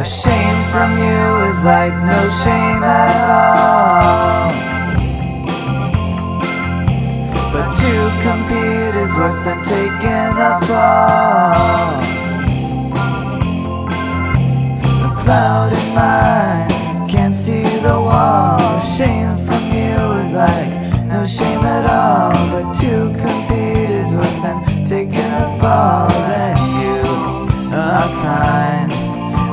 A shame from you is like no shame at all. But to compete is worse than taking a fall. A cloud in mind can't see the wall. Shame from you is like no shame at all. But to compete is worse than taking a fall. Then you are kind.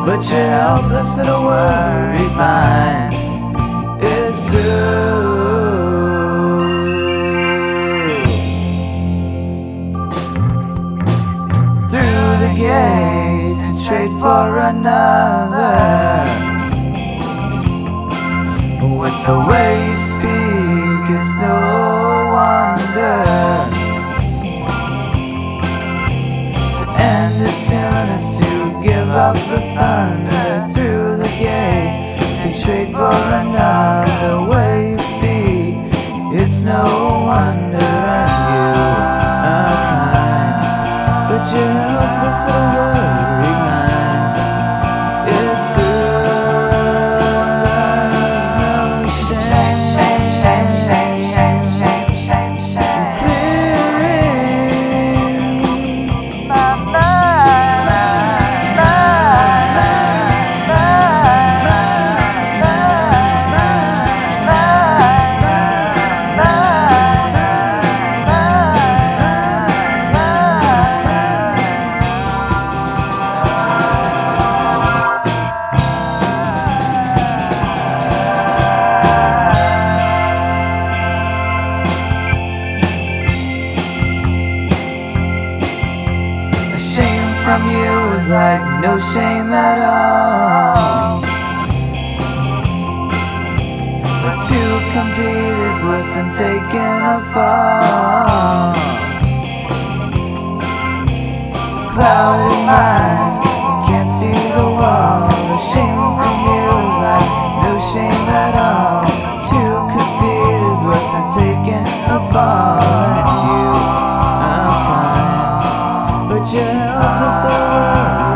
But your helpless a worried mind is true. Through the gate to trade for another. With the way you speak, it's no wonder. To end as soon give up the thunder through the gate. To trade for another way you speak. It's no wonder and you are kind, but your helpless from you is like no shame at all. But to compete is worse than taking a fall. Cloud in mind, can't see the wall. The shame from you is like no shame at all. To compete is worse than taking a fall. And you are kind.